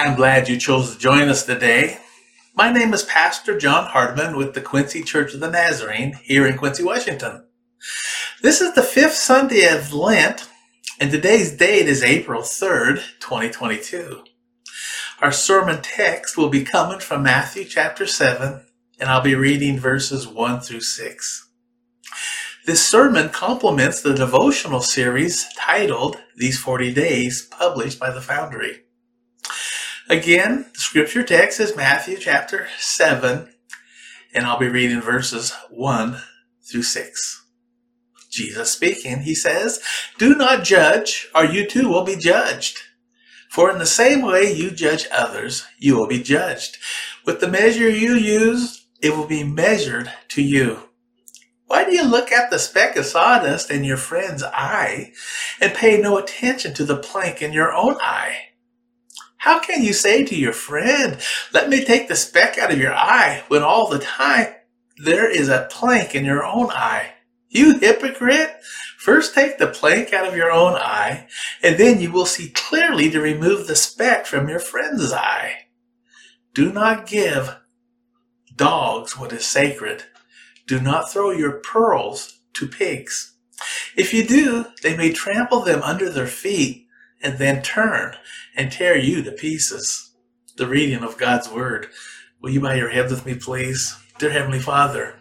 I'm glad you chose to join us today. My name is Pastor John Hardiman with the Quincy Church of the Nazarene here in Quincy, Washington. This is the fifth Sunday of Lent, and today's date is April 3rd, 2022. Our sermon text will be coming from Matthew chapter 7, and I'll be reading verses 1 through 6. This sermon complements the devotional series titled These 40 Days, published by the Foundry. Again, the scripture text is Matthew chapter 7, and I'll be reading verses 1 through 6. Jesus speaking, he says, Do not judge, or you too will be judged. For in the same way you judge others, you will be judged. With the measure you use, it will be measured to you. Why do you look at the speck of sawdust in your friend's eye and pay no attention to the plank in your own eye? How can you say to your friend, let me take the speck out of your eye when all the time there is a plank in your own eye? You hypocrite! First take the plank out of your own eye, and then you will see clearly to remove the speck from your friend's eye. Do not give dogs what is sacred. Do not throw your pearls to pigs. If you do, they may trample them under their feet and then turn and tear you to pieces. The reading of God's Word. Will you bow your head with me, please? Dear Heavenly Father,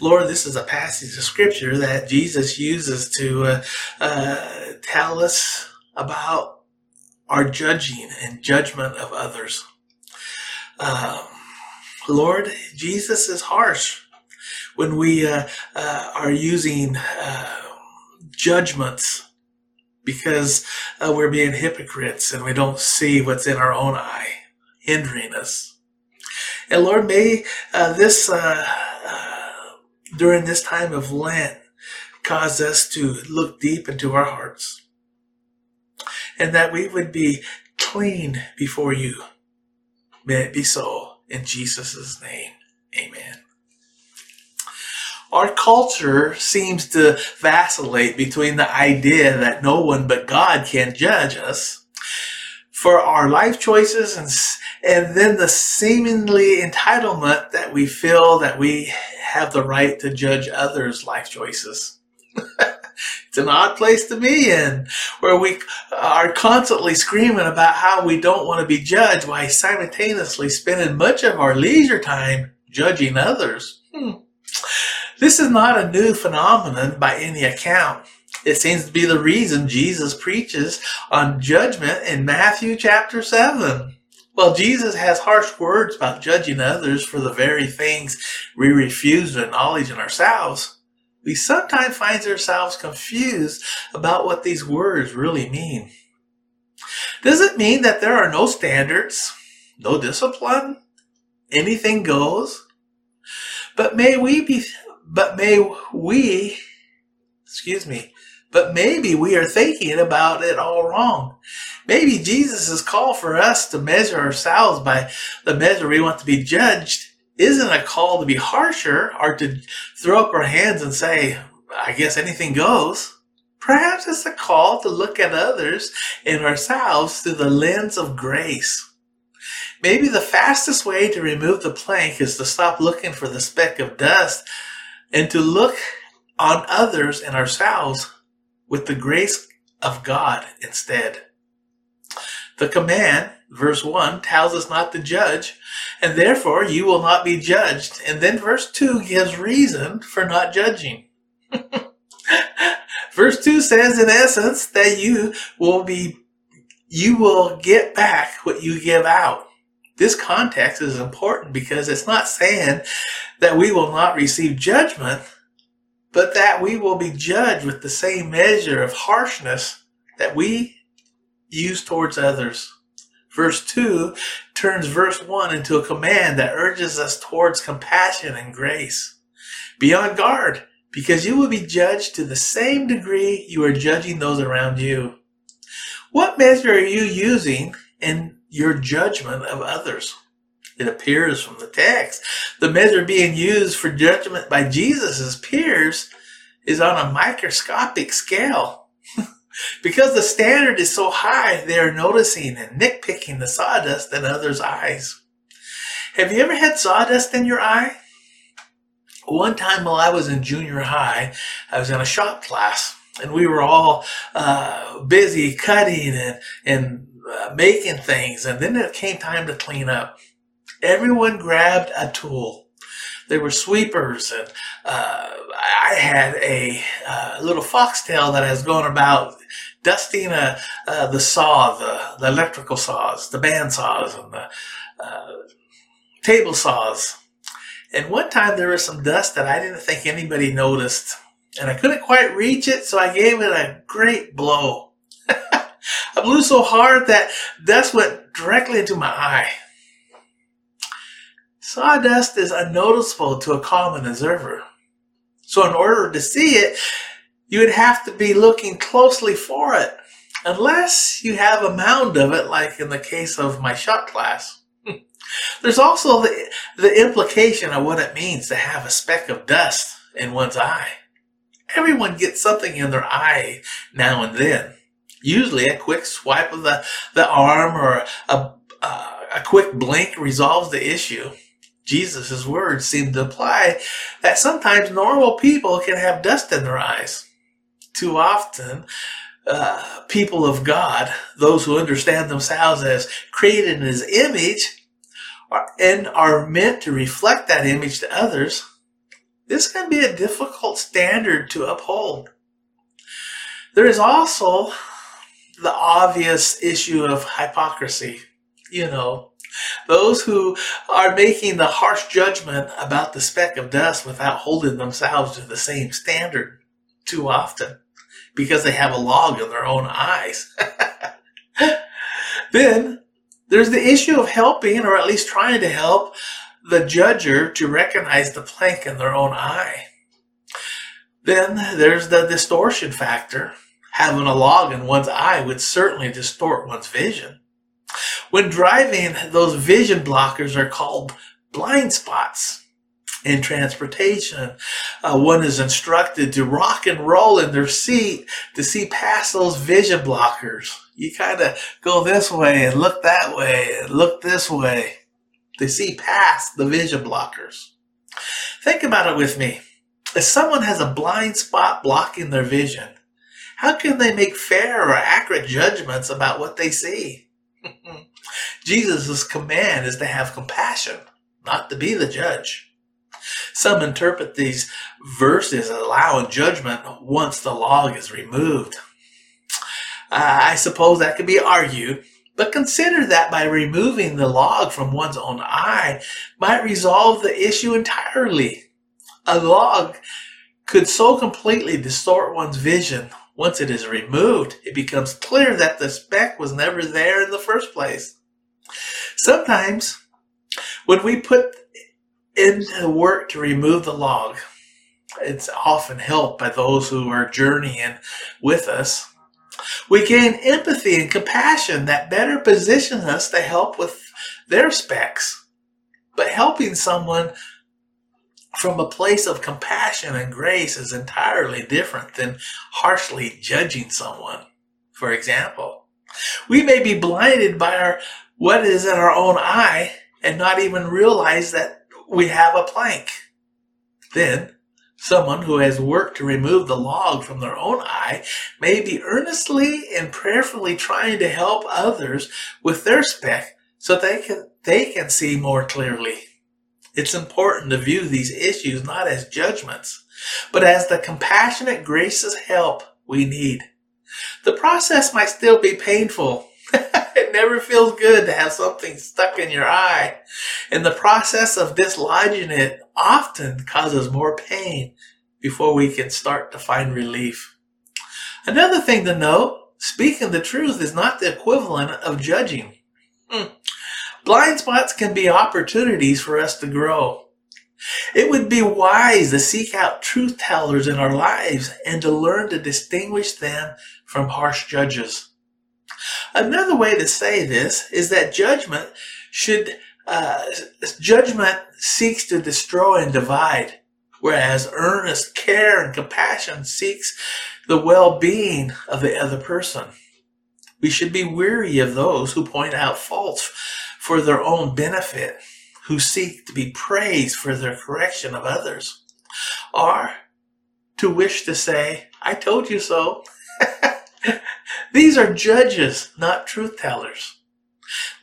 Lord, this is a passage of Scripture that Jesus uses to uh, uh, tell us about our judging and judgment of others. Um, Lord, Jesus is harsh when we uh, uh are using uh, judgments because uh, we're being hypocrites and we don't see what's in our own eye, hindering us. And Lord, may uh, this, uh, uh, during this time of Lent, cause us to look deep into our hearts and that we would be clean before you. May it be so in Jesus' name. Amen. Our culture seems to vacillate between the idea that no one but God can judge us for our life choices and, and then the seemingly entitlement that we feel that we have the right to judge others' life choices. it's an odd place to be in where we are constantly screaming about how we don't want to be judged while simultaneously spending much of our leisure time judging others. Hmm. This is not a new phenomenon by any account. It seems to be the reason Jesus preaches on judgment in Matthew chapter 7. Well, Jesus has harsh words about judging others for the very things we refuse to acknowledge in ourselves. We sometimes find ourselves confused about what these words really mean. Does it mean that there are no standards, no discipline, anything goes? But may we be but may we, excuse me, but maybe we are thinking about it all wrong. Maybe Jesus' call for us to measure ourselves by the measure we want to be judged isn't a call to be harsher or to throw up our hands and say, I guess anything goes. Perhaps it's a call to look at others and ourselves through the lens of grace. Maybe the fastest way to remove the plank is to stop looking for the speck of dust and to look on others and ourselves with the grace of God instead. The command, verse 1, tells us not to judge, and therefore you will not be judged. And then verse 2 gives reason for not judging. verse 2 says, in essence, that you will be, you will get back what you give out. This context is important because it's not saying that we will not receive judgment, but that we will be judged with the same measure of harshness that we use towards others. Verse 2 turns verse 1 into a command that urges us towards compassion and grace. Be on guard because you will be judged to the same degree you are judging those around you. What measure are you using in your judgment of others? it appears from the text. The measure being used for judgment by Jesus' peers is on a microscopic scale. Because the standard is so high, they are noticing and nitpicking the sawdust in others' eyes. Have you ever had sawdust in your eye? One time while I was in junior high, I was in a shop class and we were all uh, busy cutting and, and uh, making things. And then it came time to clean up. Everyone grabbed a tool. There were sweepers and uh, I had a uh, little foxtail that I was going about dusting uh, uh, the saw, the, the electrical saws, the band saws, and the table saws. And one time there was some dust that I didn't think anybody noticed, and I couldn't quite reach it, so I gave it a great blow. I blew so hard that dust went directly into my eye. Sawdust is unnoticeable to a common observer. So in order to see it, you would have to be looking closely for it, unless you have a mound of it, like in the case of my shot class. There's also the, the implication of what it means to have a speck of dust in one's eye. Everyone gets something in their eye now and then. Usually a quick swipe of the, the arm or a, uh, a quick blink resolves the issue. Jesus' words seem to imply that sometimes normal people can have dust in their eyes. Too often, uh, people of God, those who understand themselves as created in His image, are, and are meant to reflect that image to others, this can be a difficult standard to uphold. There is also the obvious issue of hypocrisy. You know, those who are making the harsh judgment about the speck of dust without holding themselves to the same standard too often because they have a log in their own eyes. then there's the issue of helping, or at least trying to help, the judger to recognize the plank in their own eye. Then there's the distortion factor. Having a log in one's eye would certainly distort one's vision. When driving, those vision blockers are called blind spots. In transportation, uh, one is instructed to rock and roll in their seat to see past those vision blockers. You kind of go this way and look that way and look this way to see past the vision blockers. Think about it with me. If someone has a blind spot blocking their vision, how can they make fair or accurate judgments about what they see? Jesus' command is to have compassion, not to be the judge. Some interpret these verses as allowing judgment once the log is removed. Uh, I suppose that could be argued, but consider that by removing the log from one's own eye might resolve the issue entirely. A log could so completely distort one's vision once it is removed, it becomes clear that the speck was never there in the first place. Sometimes, when we put in the work to remove the log, it's often helped by those who are journeying with us. We gain empathy and compassion that better position us to help with their specks. But helping someone from a place of compassion and grace is entirely different than harshly judging someone. For example, we may be blinded by our what is in our own eye and not even realize that we have a plank. Then, someone who has worked to remove the log from their own eye may be earnestly and prayerfully trying to help others with their speck so they can they can see more clearly. It's important to view these issues not as judgments, but as the compassionate gracious help we need. The process might still be painful. it never feels good to have something stuck in your eye. And the process of dislodging it often causes more pain before we can start to find relief. Another thing to note, speaking the truth is not the equivalent of judging. Hmm. Blind spots can be opportunities for us to grow. It would be wise to seek out truth tellers in our lives and to learn to distinguish them from harsh judges. Another way to say this is that judgment should uh, judgment seeks to destroy and divide, whereas earnest care and compassion seeks the well-being of the other person. We should be weary of those who point out faults for their own benefit, who seek to be praised for their correction of others, or to wish to say, I told you so. These are judges, not truth tellers.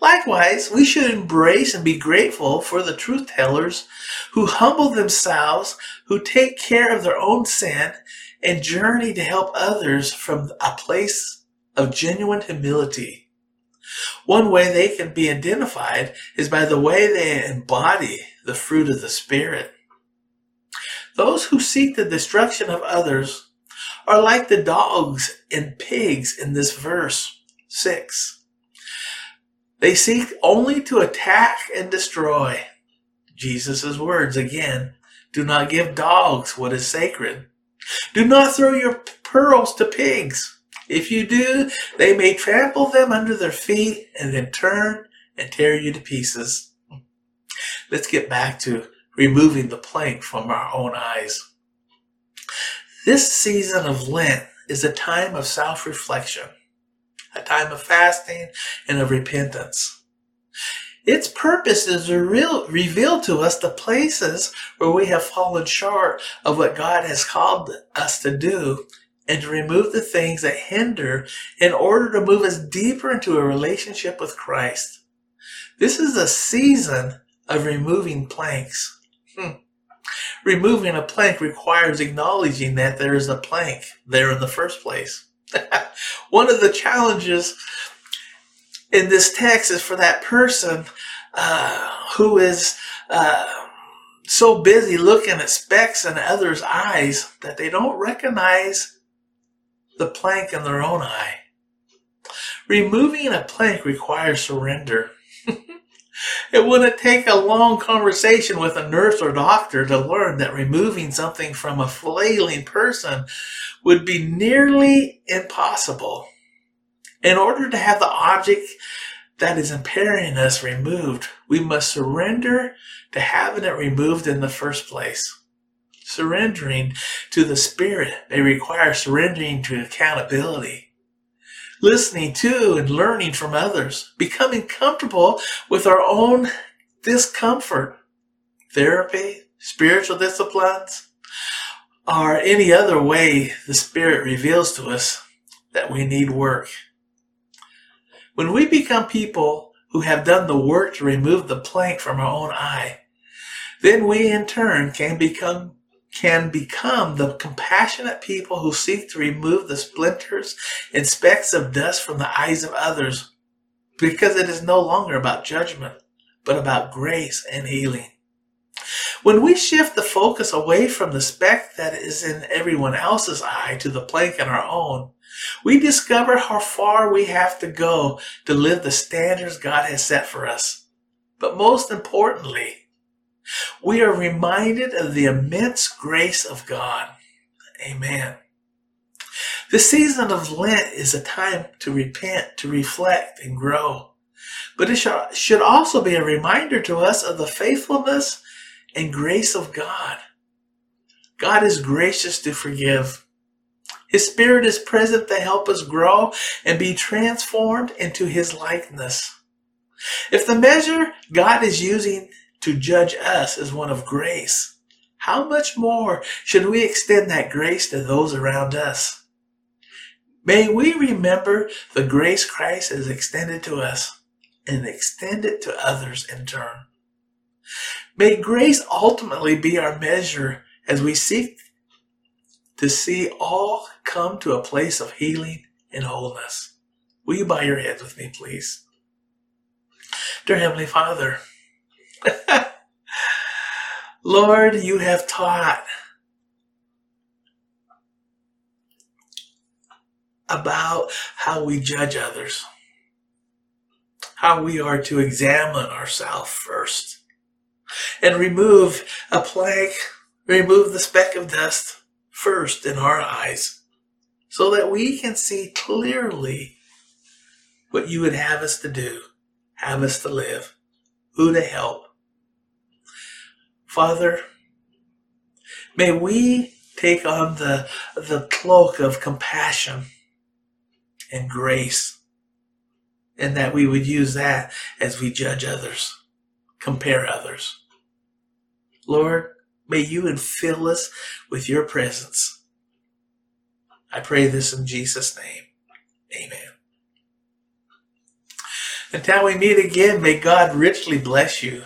Likewise, we should embrace and be grateful for the truth tellers who humble themselves, who take care of their own sin, and journey to help others from a place of genuine humility. One way they can be identified is by the way they embody the fruit of the Spirit. Those who seek the destruction of others are like the dogs and pigs in this verse 6. They seek only to attack and destroy. Jesus' words again do not give dogs what is sacred. Do not throw your pearls to pigs. If you do, they may trample them under their feet and then turn and tear you to pieces. Let's get back to removing the plank from our own eyes. This season of Lent is a time of self reflection, a time of fasting and of repentance. Its purpose is to reveal to us the places where we have fallen short of what God has called us to do and to remove the things that hinder in order to move us deeper into a relationship with Christ. This is a season of removing planks. Hmm. Removing a plank requires acknowledging that there is a plank there in the first place. One of the challenges in this text is for that person uh, who is uh, so busy looking at specks in others' eyes that they don't recognize the plank in their own eye. Removing a plank requires surrender. it wouldn't take a long conversation with a nurse or doctor to learn that removing something from a flailing person would be nearly impossible. In order to have the object that is impairing us removed, we must surrender to having it removed in the first place. Surrendering to the Spirit They require surrendering to accountability. Listening to and learning from others, becoming comfortable with our own discomfort. Therapy, spiritual disciplines, or any other way the Spirit reveals to us that we need work. When we become people who have done the work to remove the plank from our own eye, then we in turn can become can become the compassionate people who seek to remove the splinters and specks of dust from the eyes of others because it is no longer about judgment, but about grace and healing. When we shift the focus away from the speck that is in everyone else's eye to the plank in our own, we discover how far we have to go to live the standards God has set for us. But most importantly, we are reminded of the immense grace of God. Amen. The season of Lent is a time to repent, to reflect, and grow. But it should also be a reminder to us of the faithfulness and grace of God. God is gracious to forgive. His Spirit is present to help us grow and be transformed into His likeness. If the measure God is using to judge us is one of grace, how much more should we extend that grace to those around us? May we remember the grace Christ has extended to us and extend it to others in turn. May grace ultimately be our measure as we seek to see all come to a place of healing and wholeness. Will you bow your heads with me, please? Dear Heavenly Father, Lord, you have taught about how we judge others, how we are to examine ourselves first, and remove a plank, remove the speck of dust first in our eyes so that we can see clearly what you would have us to do, have us to live, who to help. Father, May we take on the, the cloak of compassion and grace, and that we would use that as we judge others, compare others. Lord, may you infill us with your presence. I pray this in Jesus' name. Amen. Until we meet again, may God richly bless you.